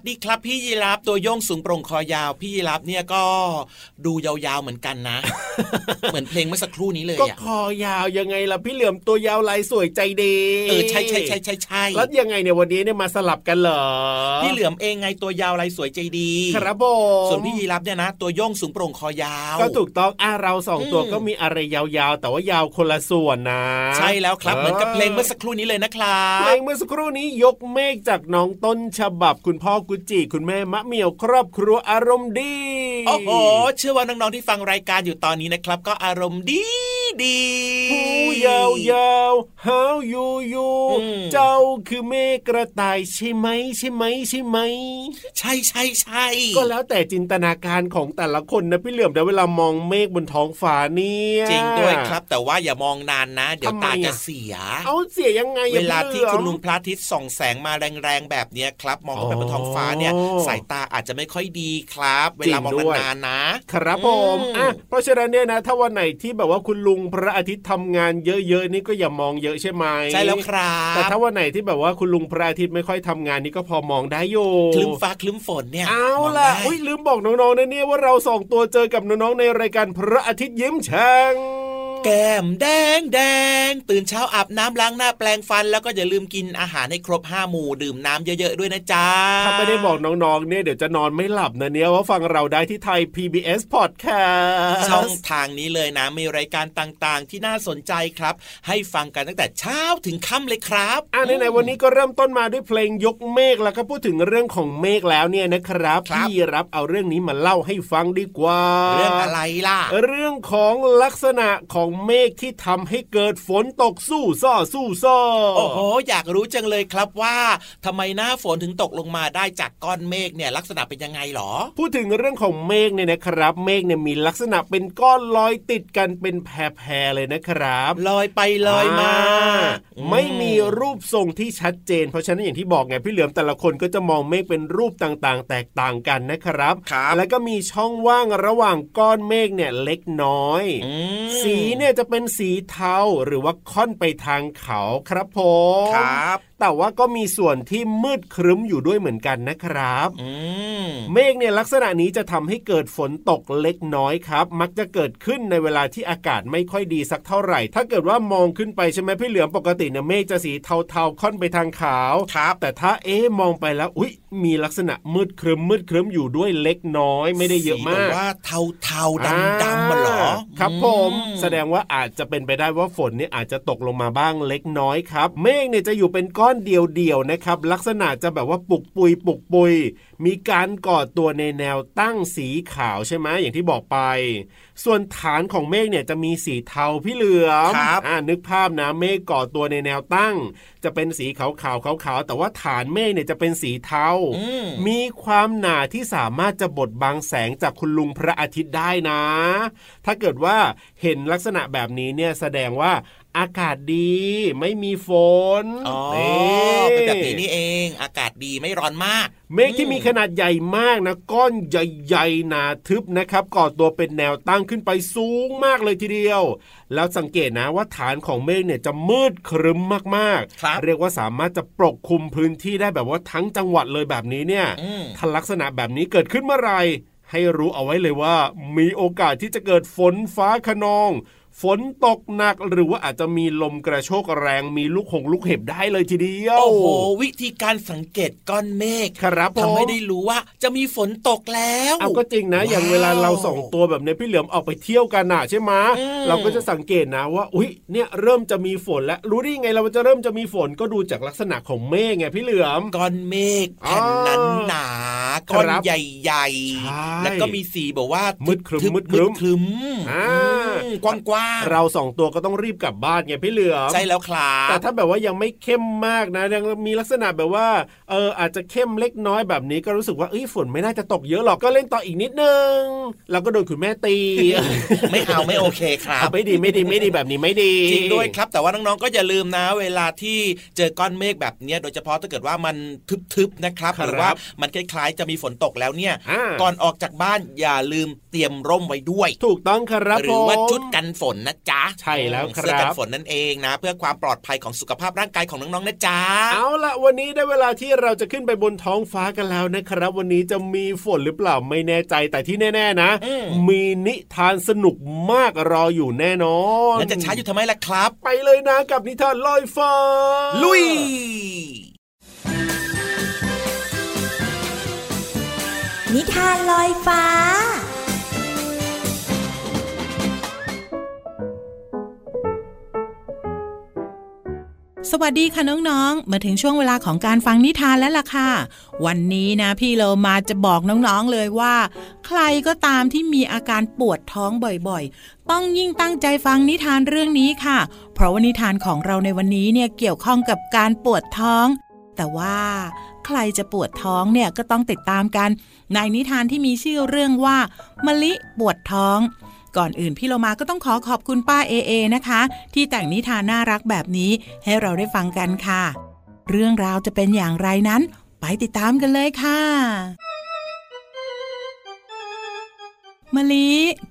สวัสดีครับพี่ยีรับตัวโยงสูงโปร่งคอยาวพี่ยีรับเนี่ยก็ดูยาวๆเหมือนกันนะ เหมือนเพลงเมื่อสักครู่นี้เลยก็อะคอยาวยังไงล่ะพี่เหลือมตัวยาวลายสวยใจดีเออใช่ใช่ใช่ใช่ใช่แล้วยังไงเนี่ยวันนี้เนี่ยมาสลับกันเหรอพี่เหลือมเองไงตัวยาวลายสวยใจดี ครับผมส่วนพี่ยีรับเนี่ยนะตัวโยงสูงโปร่งคอยาว ก็ถูกต้องอะเราสองตัวอืมก็มีอะไรยาวๆ แต่ว่ายาวคนละส่วนนะ ใช่แล้วครับเหมือนกับเพลงเมื่อสักครู่นี้เลยนะครัเพลบงเมื่อสักครู่นี้ยกเมฆจากน้องต้นฉบับคุณพ่อกุจิคุณแม่มะเหมียวครอบครัวอารมณ์ดี โอ้โห เชื่อว่าน้องๆที่ฟังรายการอยู่ตอนนี้นะครับ ก็อารมณ์ดี ดีหูยาวยาวๆหาวยูยูอืมเจ้าคือเมฆกระต่ายใช่ไหมใช่ไหมใช่ไหมใช่ใช่ใช่ก็แล้วแต่จินตนาการของแต่ละคนนะพี่เหลือมแต่เวลามองเมฆบนท้องฟ้าเนี่ยจริงด้วยครับ แต่ว่าอย่ามองนานนะ เดี๋ยวทำไมตาอะจะเสีย เอาเสียยังไงอะเวลาที่พี่หคุอณมลุงพระอาทิตย์ส่องแสงมาแรงๆแบบเนี้ยครับ มองขึ้นไปบนท้องฟ้าเนี่ยอ๋อสายตาอาจจะไม่ค่อยดีครับ เวลามองจริงด้วยนานๆนะ ครับผมอืมอะเพราะฉะนั้นเนี่ยนะ ถ้าวันไหนที่แบบว่าคุณลุงพระอาทิตย์ทำงานเยอะๆนี่ก็อย่ามองเยอะใช่ไหมใช่แล้วครับแต่ถ้าวันไหนที่แบบว่าคุณลุงพระอาทิตย์ไม่ค่อยทำงานนี่ก็พอมองได้อยู่คลึ้มฟ้าคลึ้มฝนเนี่ยเอามงล่ะได้อุ้ยลืมบอกน้องๆนะเนี่ยว่าเราสองตัวเจอกับน้องๆในรายการพระอาทิตย์ยิ้มแฉ่ง แก้มแดงแดงตื่นเช้าอาบน้ำล้างหน้าแปลงฟัน แล้วก็อย่าลืมกินอาหารให้ครบห้าหมู่ดื่มน้ำเยอะๆด้วยนะจ๊ะถ้าไม่ได้บอกน้องๆเนี่ยเดี๋ยวจะนอนไม่หลับนะเนี่ยว่าฟังเราได้ที่ไทย PBS Podcast ช่องทางนี้เลยนะมีรายการต่างๆ ที่น่าสนใจครับ ให้ฟังกันตั้งแต่เช้าถึงค่ำเลยครับอ่าในๆวันนี้ก็เริ่มต้นมาด้วยเพลงยกเมฆแล้วก็พูดถึงเรื่องของเมฆแล้วเนี่ยนะครับครับพี่รับเอาเรื่องนี้มาเล่าให้ฟังดีกว่า เรื่องอะไรล่ะ เรื่องของลักษณะของเมฆที่ทำให้เกิดฝนตกสู้ซ่อสู้ซ่อโอ้โหอยากรู้จังเลยครับว่าทำไมหน้าฝนถึงตกลงมาได้จากก้อนเมฆเนี่ยลักษณะเป็นยังไงหรอ พูดถึงเรื่องของเมฆเนี่ยนะครับ เมฆเนี่ยมีลักษณะเป็นก้อนลอยติดกันเป็นแพรๆเลยนะครับ ลอยไปลอยมาอ่ไม่มีรูปทรงที่ชัดเจน เพราะฉะนั้นอย่างที่บอกไงพี่เหลือมแต่ละคนก็จะมองเมฆเป็นรูปต่างๆ แตกต่างกันนะครับครับแล้วก็มีช่องว่างระหว่างก้อนเมฆเนี่ยเล็กน้อยอืมสีเนี่ยจะเป็นสีเทาหรือว่าค่อนไปทางเขาครับผมครับ แต่ว่าก็มีส่วนที่มืดครึ้มอยู่ด้วยเหมือนกันนะครับอืมเมฆเนี่ยลักษณะนี้จะทำให้เกิดฝนตกเล็กน้อยครับ มักจะเกิดขึ้นในเวลาที่อากาศไม่ค่อยดีสักเท่าไหร่ ถ้าเกิดว่ามองขึ้นไปใช่ไหมพี่เหลือมปกติเนี่ยเมฆจะสีเทาๆค่อนไปทางขาวครับแต่ถ้าเอ๊ะมองไปแล้วอุ๊ยมีลักษณะมืดครึ้มมืดครึ้มอยู่ด้วยเล็กน้อยไม่ได้เยอะมากสีแบบว่าเทาเทาดำดำๆมาเหรอครับผมอืแสดงว่าอาจจะเป็นไปได้ว่าฝนเนี่ยอาจจะตกลงมาบ้างเล็กน้อยครับ เมฆเนี่ยจะอยู่เป็นก้อนเดียวๆนะครับ ลักษณะจะแบบว่าปุกปุยปุกปุย มีการก่อตัวในแนวตั้งสีขาวใช่ไหมอย่างที่บอกไป ส่วนฐานของเมฆเนี่ยจะมีสีเทาพี่เหลือมครับอ่านึกภาพนะเมฆก่อตัวในแนวตั้ง จะเป็นสีขาวขาวขาวขาวๆแต่ว่าฐานเมฆเนี่ยจะเป็นสีเทาอืมมีความหนาที่สามารถจะบดบังแสงจากคุณลุงพระอาทิตย์ได้นะ ถ้าเกิดว่าเห็นลักษณะแบบนี้เนี่ยแสดงว่า อากาศดีไม่มีฝนอ๋อนี่เป็นแบบนี้นี่เอง อากาศดีไม่ร้อนมาก เมฆที่มีขนาดใหญ่มากนะ ก้อนใหญ่ๆหนาทึบนะครับก่อตัวเป็นแนวตั้งขึ้นไปสูงมากเลยทีเดียว แล้วสังเกตนะว่าฐานของเมฆเนี่ยจะมืดครึ้มมากครับเรียกว่าสามารถจะปกคลุมพื้นที่ได้แบบว่าทั้งจังหวัดเลยแบบนี้เนี่ยอืมถ้าลักษณะแบบนี้เกิดขึ้นเมื่อไหรให้รู้เอาไว้เลยว่า มีโอกาสที่จะเกิดฝนฟ้าขนอง ฝนตกหนักหรือว่าอาจจะมีลมกระโชกแรงมีลูกหงลูกเห็บได้เลยทีเดียว โอ้โห วิธีการสังเกตก้อนเมฆครับผมทำให้ได้รู้ว่าจะมีฝนตกแล้วเอาก็จริงนะ อย่างเวลาเราส่องตัวแบบเนี้ยพี่เหลือมออกไปเที่ยวกันน่ะใช่ไหมอืมเราก็จะสังเกตนะว่าอุ๊ยเนี่ยเริ่มจะมีฝนแล้วรู้ได้ยังไงเราจะเริ่มจะมีฝนก็ดูจากลักษณะของเมฆไงพี่เหลือมก้อนเมฆแผ่นนั้นหนาๆก้อนครับใหญ่ใช่ๆแล้วก็มีสีแบบว่ามืดครึ้มทึบๆมืดครึ้มครึ้มอ่ากว้างกว้างๆเราสองตัวก็ต้องรีบกลับบ้านไงพี่เหลือมใช่แล้วครับแต่ถ้าแบบว่ายังไม่เข้มมากนะยังมีลักษณะแบบว่าเอออาจจะเข้มเล็กน้อยแบบนี้ก็รู้สึกว่าเอ้ยฝนไม่น่าจะตกเยอะหรอกก็เล่นต่ออีกนิดนึงแล้วก็โดนคุณแม่ตี ไม่เอาไม่โอเคครับอะไม่ดีไม่ดีไม่ดีแบบนี้ไม่ดีจริงด้วยครับ แต่ว่าน้องๆก็อย่าลืมนะ เวลาที่เจอก้อนเมฆแบบเนี้ยโดยเฉพาะถ้าเกิดว่ามันทึบๆนะครับครับหรือว่ามันคล้ายๆ จะมีฝนตกแล้วเนี่ยอ่าก่อนออกจากบ้านอย่าลืมเตรียมร่มไว้ด้วย ถูกต้องครับหรือว่าผมชุดกันฝนนะจ๊ะใช่แล้วครับเสื้อกันฝนนั่นเองนะ เพื่อความปลอดภัยของสุขภาพร่างกายของน้องๆนะจ๊ะเอาละวันนี้ได้เวลาที่เราจะขึ้นไปบนท้องฟ้ากันแล้วนะครับ วันนี้จะมีฝนหรือเปล่าไม่แน่ใจแต่ที่แน่ ๆ นะอืมมีนิทานสนุกมากรออยู่แน่นอนแล้วจะช้าอยู่ทำไมล่ะครับ ไปเลยนะกับนิทานลอยฟ้า ลุยนิทานลอยฟ้า สวัสดีค่ะน้องๆ มาถึงช่วงเวลาของการฟังนิทานแล้วล่ะค่ะ วันนี้นะพี่เรามาจะบอกน้องๆเลยว่า ใครก็ตามที่มีอาการปวดท้องบ่อยๆ ต้องยิ่งตั้งใจฟังนิทานเรื่องนี้ค่ะ เพราะว่านิทานของเราในวันนี้เนี่ยเกี่ยวข้องกับการปวดท้อง แต่ว่าใครจะปวดท้องเนี่ยก็ต้องติดตามกัน ในนิทานที่มีชื่อเรื่องว่ามะลิปวดท้อง ก่อนอื่นพี่โลมาก็ต้องขอขอบคุณป้าเอเอนะคะ ที่แต่งนิทานน่ารักแบบนี้ให้เราได้ฟังกันค่ะ เรื่องราวจะเป็นอย่างไรนั้น ไปติดตามกันเลยค่ะมะลิ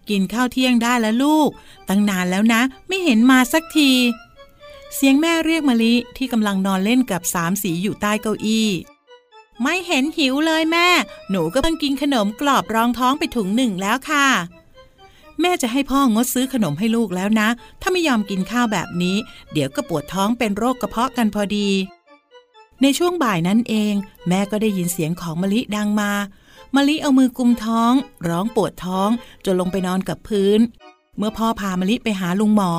กินข้าวเที่ยงได้แล้วลูก ตั้งนานแล้วนะ ไม่เห็นมาสักที เสียงแม่เรียกมะลิที่กำลังนอนเล่นกับสามสีอยู่ใต้เก้าอี้ ไม่เห็นหิวเลยแม่ หนูก็เพิ่งกินขนมกรอบรองท้องไปถุงหนึ่งแล้วค่ะ แม่จะให้พ่องดซื้อขนมให้ลูกแล้วนะ ถ้าไม่ยอมกินข้าวแบบนี้ เดี๋ยวก็ปวดท้องเป็นโรคกระเพาะกันพอดี ในช่วงบ่ายนั้นเอง แม่ก็ได้ยินเสียงของมะลิดังมา มะลิเอามือกุมท้อง ร้องปวดท้องจนลงไปนอนกับพื้น เมื่อพ่อพามะลิไปหาลุงหมอ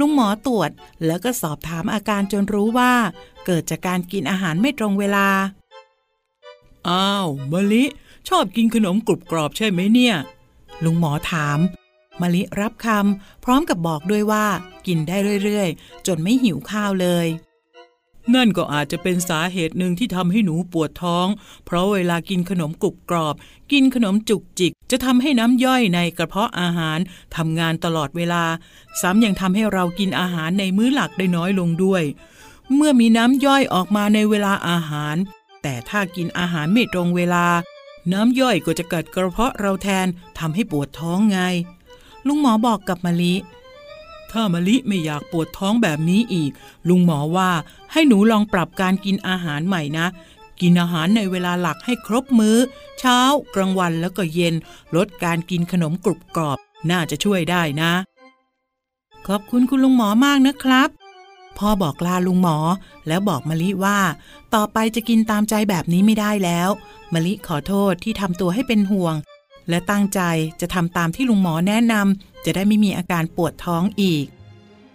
ลุงหมอตรวจ แล้วก็สอบถามอาการจนรู้ว่า เกิดจากการกินอาหารไม่ตรงเวลา อ้าวมะลิชอบกินขนมกรุบกรอบใช่ไหมเนี่ย ลุงหมอถาม มะลิรับคำพร้อมกับบอกด้วยว่า กินได้เรื่อยๆ จนไม่หิวข้าวเลย นั่นก็อาจจะเป็นสาเหตุหนึ่งที่ทำให้หนูปวดท้อง เพราะเวลากินขนมกรุบกรอบ กินขนมจุกจิก จะทำให้น้ำย่อยในกระเพาะอาหารทำงานตลอดเวลา ซ้ำยังทำให้เรากินอาหารในมื้อหลักได้น้อยลงด้วย เมื่อมีน้ำย่อยออกมาในเวลาอาหาร แต่ถ้ากินอาหารไม่ตรงเวลา น้ำย่อยก็จะกัดกระเพาะเราแทนทำให้ปวดท้องไง ลุงหมอบอกกับมะลิ ถ้ามะลิไม่อยากปวดท้องแบบนี้อีก ลุงหมอว่าให้หนูลองปรับการกินอาหารใหม่นะ กินอาหารในเวลาหลักให้ครบมือ้อ เช้า กลางวันแล้วก็เย็น ลดการกินขนมกรุบกรอบ น่าจะช่วยได้นะ ขอบคุณคุณลุงหมอมากนะครับพ่อบอกลาลุงหมอ แล้วบอกมะลิว่า ต่อไปจะกินตามใจแบบนี้ไม่ได้แล้ว มะลิขอโทษที่ทำตัวให้เป็นห่วง และตั้งใจจะทำตามที่ลุงหมอแนะนำจะได้ไม่มีอาการปวดท้องอีก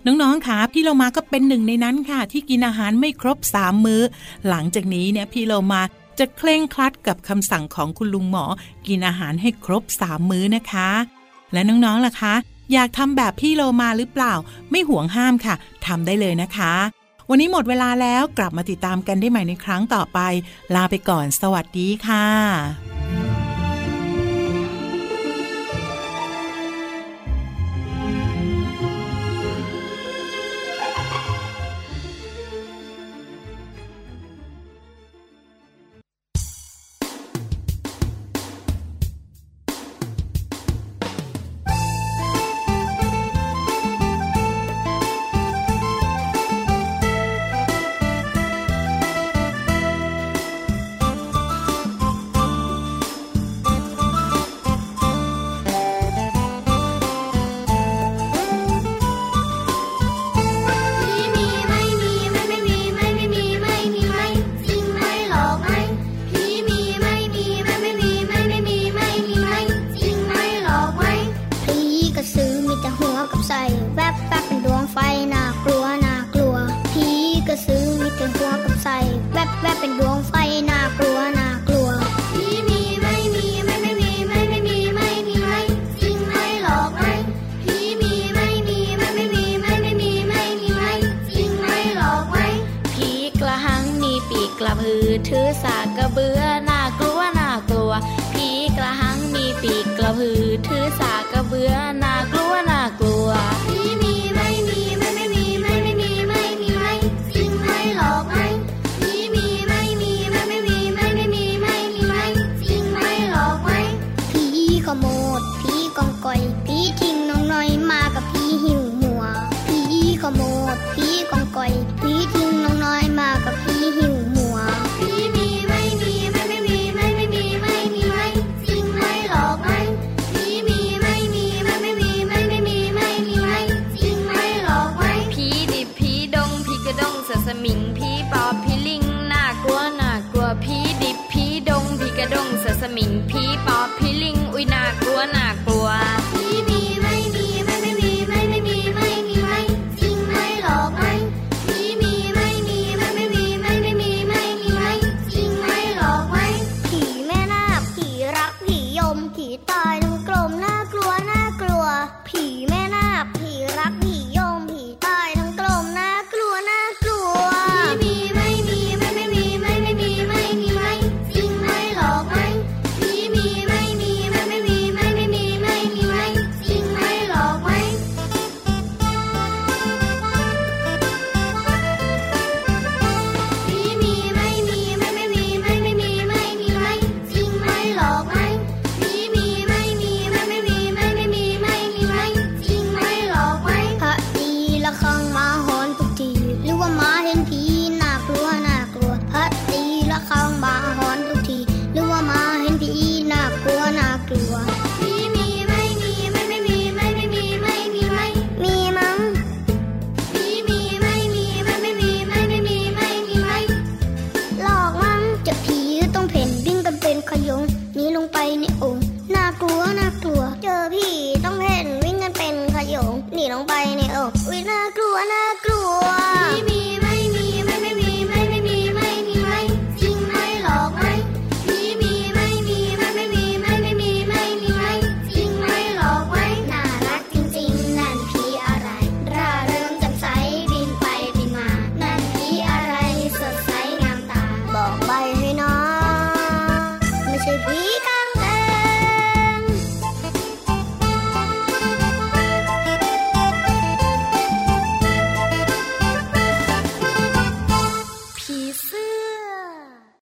น้องๆคะพี่เรามาก็เป็นหนึ่งในนั้นค่ะ ที่กินอาหารไม่ครบสามมื้อ หลังจากนี้เนี่ยพี่เรามาจะเคร่งครัดกับคำสั่งของคุณลุงหมอ กินอาหารให้ครบสามมื้อนะคะ และน้องๆล่ะคะ อยากทำแบบพี่โลมาหรือเปล่า ไม่ห่วงห้ามค่ะทำได้เลยนะคะ วันนี้หมดเวลาแล้วกลับมาติดตามกันได้ใหม่ในครั้งต่อไป ลาไปก่อนสวัสดีค่ะ หือถือสากระเบือน 是名皮包皮。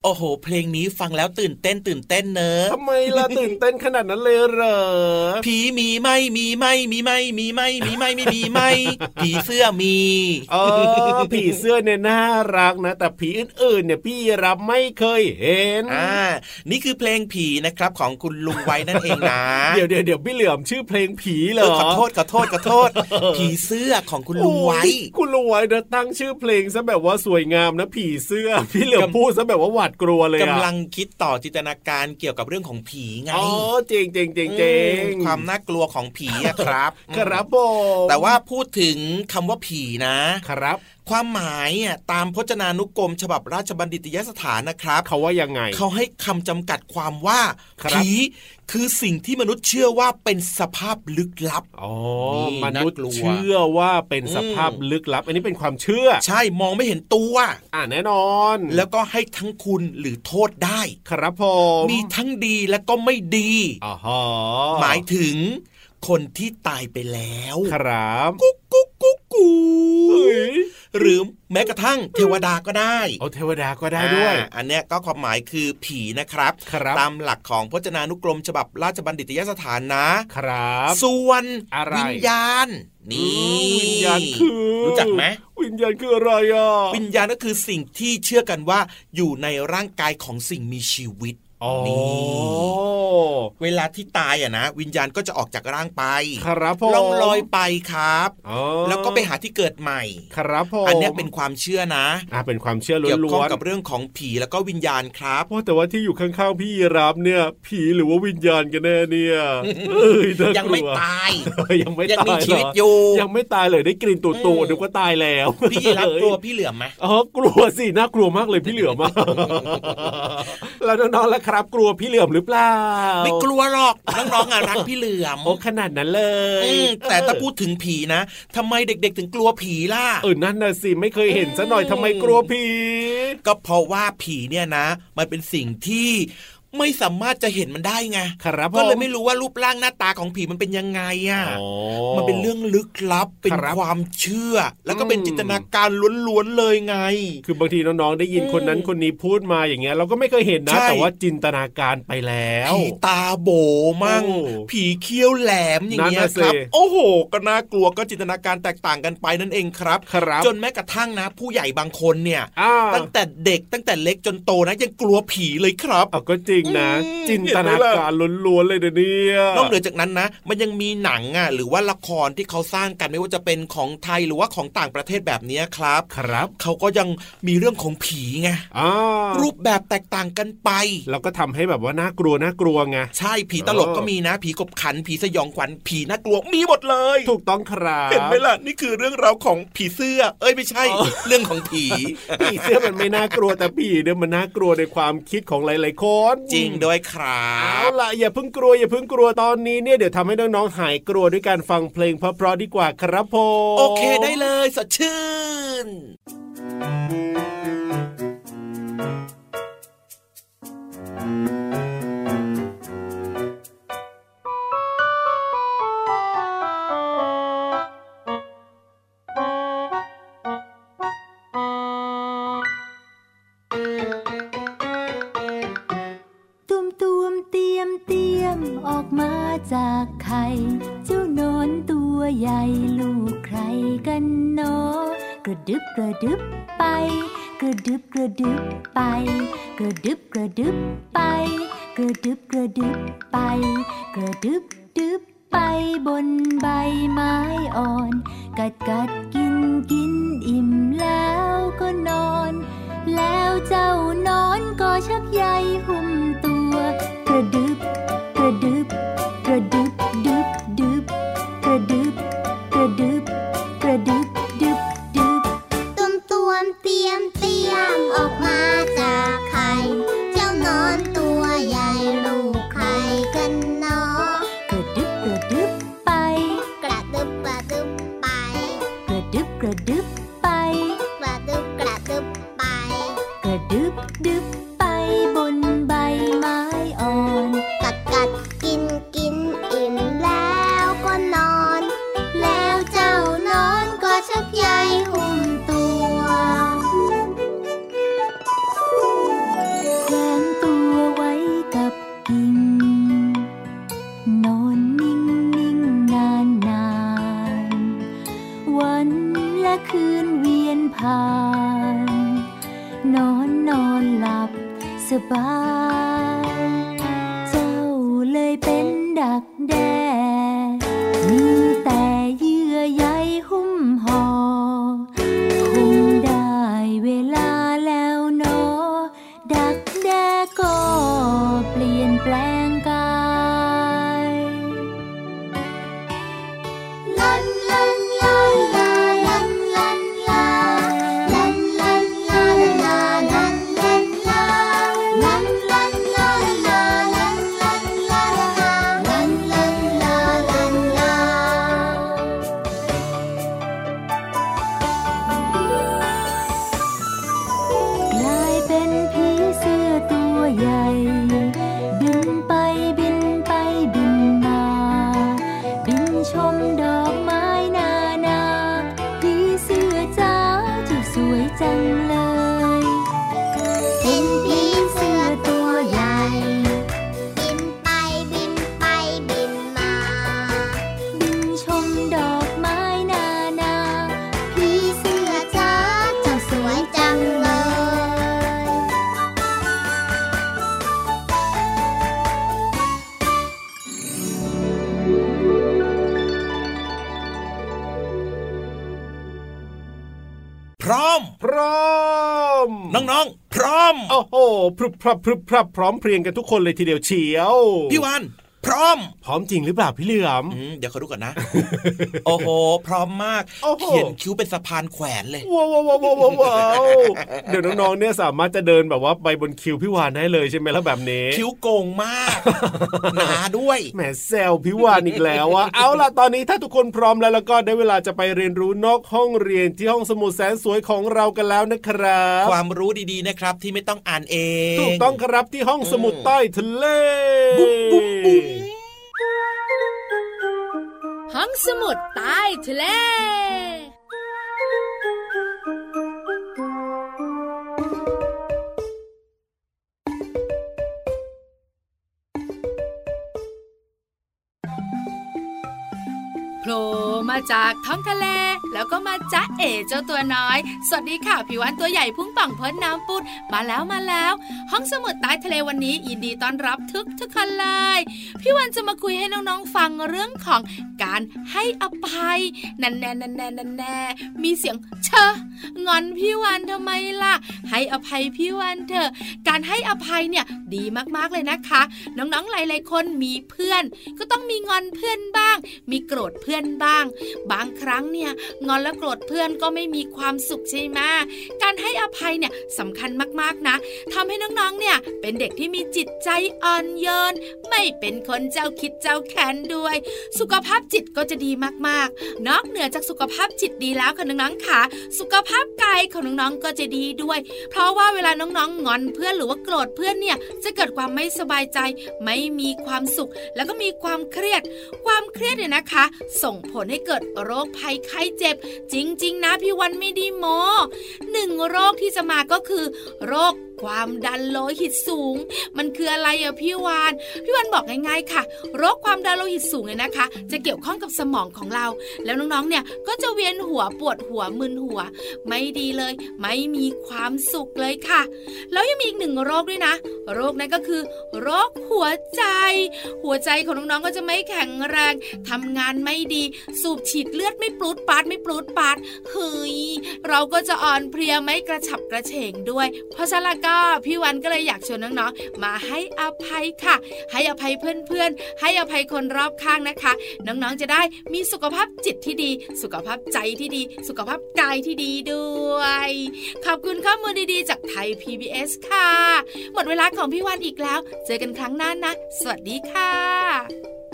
โอ้โห เพลงนี้ฟังแล้วตื่นเต้นตื่นเต้นเนอะทำไมล่ะตื่นเต้นขนาดนั้นเลยเหรอ ผีมีไหมมีไหมมีไหมมีไหมมีไหมไม่มีไหมผีเสื้อมีเออผีเสื้อเนี่ยน่ารักนะ แต่ผีอื่นๆเนี่ยพี่รับไม่เคยเห็นอ่านี่คือเพลงผีนะครับของคุณลุงไว้นั่นเองนะเดี๋ยวเดี๋ยวเดี๋ยวพี่เหลือมชื่อเพลงผีเหรเอออขอโทษขอโทษขอโทษ ผีเสื้อของคุณลุงไว้โอ้ยคุณลุงไว้นะตั้งชื่อเพลงซะแบบว่าสวยงามนะผีเสื้อ พี่เหลือมพูดซะแบบว่าหวาดกลัวเลยอะกำลังคิดต่อจินตนาการเกี่ยวกับเรื่องของผีไงอ๋อเจริงจริงจริงจริงอืมความน่ากลัวของผีอะครับ ครับผมแต่ว่าพูดถึงคำว่าผีนะ ครับ ความหมายอะตามพจนานุกรม ฉบับราชบัณฑิตยสถานนะครับ เขาว่ายังไง เขาให้คำจำกัดความว่าครับผีคือสิ่งที่มนุษย์เชื่อว่าเป็นสภาพลึกลับอ๋อนี่มนุษย์น่ากลัวเชื่อว่าเป็นสภาพอืมลึกลับ อันนี้เป็นความเชื่อ ใช่มองไม่เห็นตัว อ่าแน่นอน แล้วก็ให้ทั้งคุณหรือโทษได้ ครับผมมีทั้งดีและก็ไม่ดีอ๋อฮะหมายถึงคนที่ตายไปแล้ว ครับ กุ๊กกุ๊กกุ๊กกูเฮ้ย หรือแม้กระทั่งเทวดาก็ได้เอาเทวดาก็ได้ด้วยอ่าอันเนี้ยก็ความหมายคือผีนะครับครับตามหลักของพจนานุกรม ฉบับราชบัณฑิตยสถานนะครับ ส่วนอะไรวิญญาณนี่วิญญาณคือรู้จักไหมวิญญาณคืออะไรอะวิญญาณก็คือสิ่งที่เชื่อกันว่าอยู่ในร่างกายของสิ่งมีชีวิตอ๋อ นี่เวลาที่ตายอะนะ วิญญาณก็จะออกจากร่างไป ครับผมล่องลอยไปครับอ๋อแล้วก็ไปหาที่เกิดใหม่ ครับผมอันเนี้ยเป็นความเชื่อนะอ่าเป็นความเชื่อล้เกี่ยวข้องวนกับเรื่องของผีแล้วก็วิญญาณครับๆว่าแต่ว่าที่อยู่ข้างๆพี่ยีรับเนี่ย ผีหรือว่าวิญญาณกันแน่เนี่ยเอ้ยน่ากลัวยังไม่ตายยังไม่ยังตายมีเหรชีวิตอยู่ยังไม่ตายเลยได้กลิ่นตูดอืตูมนึกว่าตายแล้ว พี่ยีรับตัวพี่เหลือมไหมอ๋อกลัวสิน่ากลัวมากเลยพี่เหลือมอะแล้วน้องๆล่ะครับ กลัวพี่เหลือมหรือเปล่า ไม่กลัวหรอกน้องๆอะรักพี่เหลือมโอ้ขนาดนั้นเลยอืมแต่ถ้าพูดถึงผีนะทำไมเด็ก ๆ ถึงกลัวผีล่ะเออนั่นน่ะสิไม่เคยเห็นซะหน่อยทำไมกลัวผี ก็เพราะว่าผีเนี่ยนะ มันเป็นสิ่งที่ ไม่สามารถจะเห็นมันได้ไงครับก็เลยผไม่รู้ว่ารูปร่างหน้าตาของผีมันเป็นยังไงอะอ๋อมันเป็นเรื่องลึกลับ เป็นครับความเชื่อ แล้วก็เป็นอืมจินตนาการล้วนๆเลยไง คือบางทีน้องๆได้ยินอืมคนนั้นคนนี้พูดมาอย่างเงี้ย เราก็ไม่เคยเห็นนะใช่แต่ว่าจินตนาการไปแล้วผีตาโบมั่งโอ้ผีเขี้ยวแหลมอย่างเงี้ยนั่นน่ะสิครับ โอ้โห ก็น่ากลัวก็จินตนาการแตกต่างกันไปนั่นเองครับครับ จนแม้กระทั่งนะ ผู้ใหญ่บางคนเนี่ยอ่าตั้งแต่เด็กตั้งแต่เล็กจนโตนะยังกลัวผีเลยครับเอาก็จริงนะอืมจินตนาการล้วนๆเลยเดี๋ยวนี้นอกเหนือจากนั้นนะ มันยังมีหนังอะหรือว่าละครที่เขาสร้างกันไม่ว่าจะเป็นของไทยหรือว่าของต่างประเทศแบบเนี้ยครับครับ เขาก็ยังมีเรื่องของผีไงอ่ารูปแบบแตกต่างกันไปเราก็ทำให้แบบว่าน่ากลัวน่ากลัวไงใช่ผีตลกเออก็มีนะ ผีกบขันผีสยองขวัญผีน่ากลัวมีหมดเลย ถูกต้องครับเห็นไหมล่ะนี่คือเรื่องราวของผีเสื้อ เอ้ยไม่ใช่อ๋อเรื่องของผีผีเสื้อมันไม่น่ากลัวแต่ผีเนี่ยมันน่ากลัวในความคิดของหลายๆคนจริงด้วยครัเอาบล่ะอย่าเพิ่งกลัวอย่าเพิ่งกลัวตอนนี้เนี่ยเดี๋ยวทำให้น้องๆหายกลัวด้วยการฟังเพลงเพราะๆดีกว่าครับผมโอเคได้เลยสดชื่น จากไข่เจ้านอนตัวใหญ่ลูกใครกันเนอกระดึบกระดึบไป กระดึบกระดึบไป กระดึบกระดึบ อ พรึบพรับพรึบพรับพร้อมเพรียงกันทุกคนเลยทีเดียวเฉียว พี่วัน พร้อม พร้อมจริงหรือเปล่าพี่เหลือมอืมเดี๋ยวเขาดูก่อนนะ โอ้โห พร้อมมากโอ้โหเขียนคิ้วเป็นสะพานแขวนเลยว้าวว้าวว้าวว้าวว้าวเดี๋ยวน้องๆเนี่ยสามารถจะเดินแบบว่าไปบนคิวพี่วานได้เลยใช่ไหมแล้วแบบนี้ คิ้วโกงมากหนาด้วยแหมแซวพี่วานอีกแล้วอะเอาล่ะตอนนี้ถ้าทุกคนพร้อมแล้วแล้วก็ได้เวลาจะไปเรียนรู้นอกห้องเรียนที่ห้องสมุดแสนสวยของเรากันแล้วนะครับ ความรู้ดีๆนะครับที่ไม่ต้องอ่านเอง ถูกต้องครับที่ห้องสมุดใต้ทะเลบุ๊บบุ๊บบุ๊บ ห้องสมุดใต้ทะเล จากท้องทะเล แล้วก็มาจ้าเอ๋เจ้าตัวน้อย สวัสดีค่ะผิววันตัวใหญ่พุ่งป่องพ้นน้ำปุดมาแล้วมาแล้ว ห้องสมุดใต้ทะเลวันนี้ยินดีต้อนรับทุกทุกคนเลยพี่วันจะมาคุยให้น้องๆฟังเรื่องของการให้อภัยนันแน่นันแน่นันแน่มีเสียงเชองอนพี่วันทำไมล่ะ ให้อภัยพี่วันเถอะการให้อภัยเนี่ยดีมากๆเลยนะคะ น้องๆหลายๆคนมีเพื่อน ก็ต้องมีงอนเพื่อนบ้าง มีโกรธเพื่อนบ้างบางครั้งเนี่ยงอนและโกรธเพื่อนก็ไม่มีความสุขใช่ไหมการให้อภัยเนี่ยสำคัญมากๆนะทำให้น้องๆเนี่ยเป็นเด็กที่มีจิตใจอ่อนโยน ไม่เป็นคนเจ้าคิดเจ้าแค้นด้วย สุขภาพจิตก็จะดีมากๆ นอกเหนือจากสุขภาพจิตดีแล้วค่ะน้องๆค่ะสุขภาพกายของน้องๆก็จะดีด้วย เพราะว่าเวลาน้องๆงอนเพื่อนหรือว่าโกรธเพื่อนเนี่ยจะเกิดความไม่สบายใจ ไม่มีความสุข แล้วก็มีความเครียด ความเครียดเนี่ยนะคะ ส่งผลให้เกิดโรคภัยไข้เจ็บ จริง ๆ นะพี่วันไม่ไดีโมหนึ่งโรคที่จะมาก็คือ โรคความดันโลหิตสูง มันคืออะไรอะพี่วาน พี่วานบอกง่ายๆค่ะ โรคความดันโลหิตสูงเนี่ยนะคะ จะเกี่ยวข้องกับสมองของเรา แล้วน้องๆเนี่ยก็จะเวียนหัวปวดหัวมึนหัว ไม่ดีเลย ไม่มีความสุขเลยค่ะ แล้วยังมีอีกหนึ่งโรคด้วยนะ โรคนั้นก็คือ โรคหัวใจ หัวใจของน้องๆก็จะไม่แข็งแรงทำงานไม่ดี สูบฉีดเลือดไม่ปลุดปาดไม่ปลุดปาดเฮ้ยเราก็จะอ่อนเพลียไม่กระฉับกระเฉงด้วย เพราะฉะนั้นก็พี่วันก็เลยอยากชวนน้องๆมาให้อภัยค่ะ ให้อภัยเพื่อนๆ ให้อภัยคนรอบข้างนะคะ น้องๆจะได้มีสุขภาพจิตที่ดี สุขภาพใจที่ดี สุขภาพกายที่ดีด้วย ขอบคุณข้อมูลดีๆ จากไทย PBS ค่ะ หมดเวลาของพี่วันอีกแล้ว เจอกันครั้งหน้านะ สวัสดีค่ะ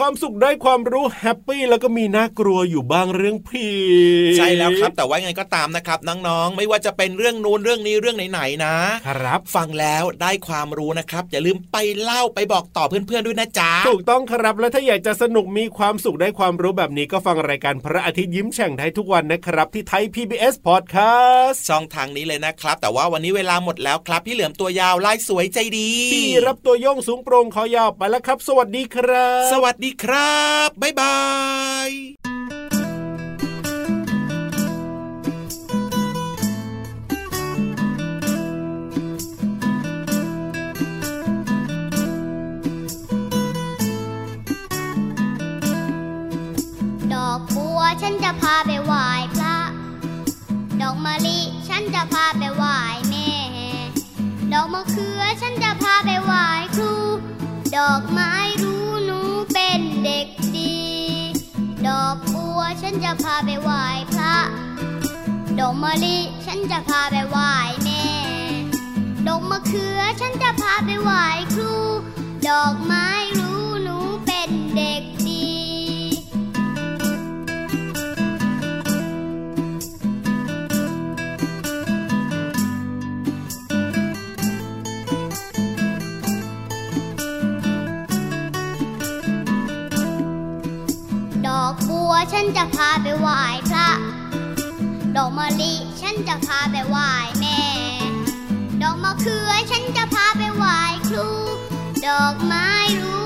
ความสุขได้ความรู้แฮปปี้แล้วก็มีน่ากลัวอยู่บ้างเรื่องผีใช่แล้วครับ แต่ว่าไงก็ตามนะครับน้องๆ ไม่ว่าจะเป็นเรื่องนู้นเรื่องนี้เรื่องไหนๆนะ ครับฟังแล้วได้ความรู้นะครับ อย่าลืมไปเล่าไปบอกต่อเพื่อนๆด้วยนะจ๊ะถูกต้องครับแล้วถ้าอยากจะสนุกมีความสุขได้ความรู้แบบนี้ก็ฟังรายการพระอาทิตย์ยิ้มแฉ่งได้ทุกวันนะครับ ที่ไทย PBS Podcast ช่องทางนี้เลยนะครับ แต่ว่าวันนี้เวลาหมดแล้วครับ พี่เหลือมตัวยาวลายสวยใจดีพี่รับตัวโยงสูงโปร่งคอยาวไปแล้วครับ สวัสดีครับ สวัสดีีครับ บ๊ายบาย ฉันจะพาไปไหว้พระ ดอกมะลิฉันจะพาไปไหว้แม่ ดอกมะเขือฉันจะพาไปไหว้ครู ดอกไม้รู้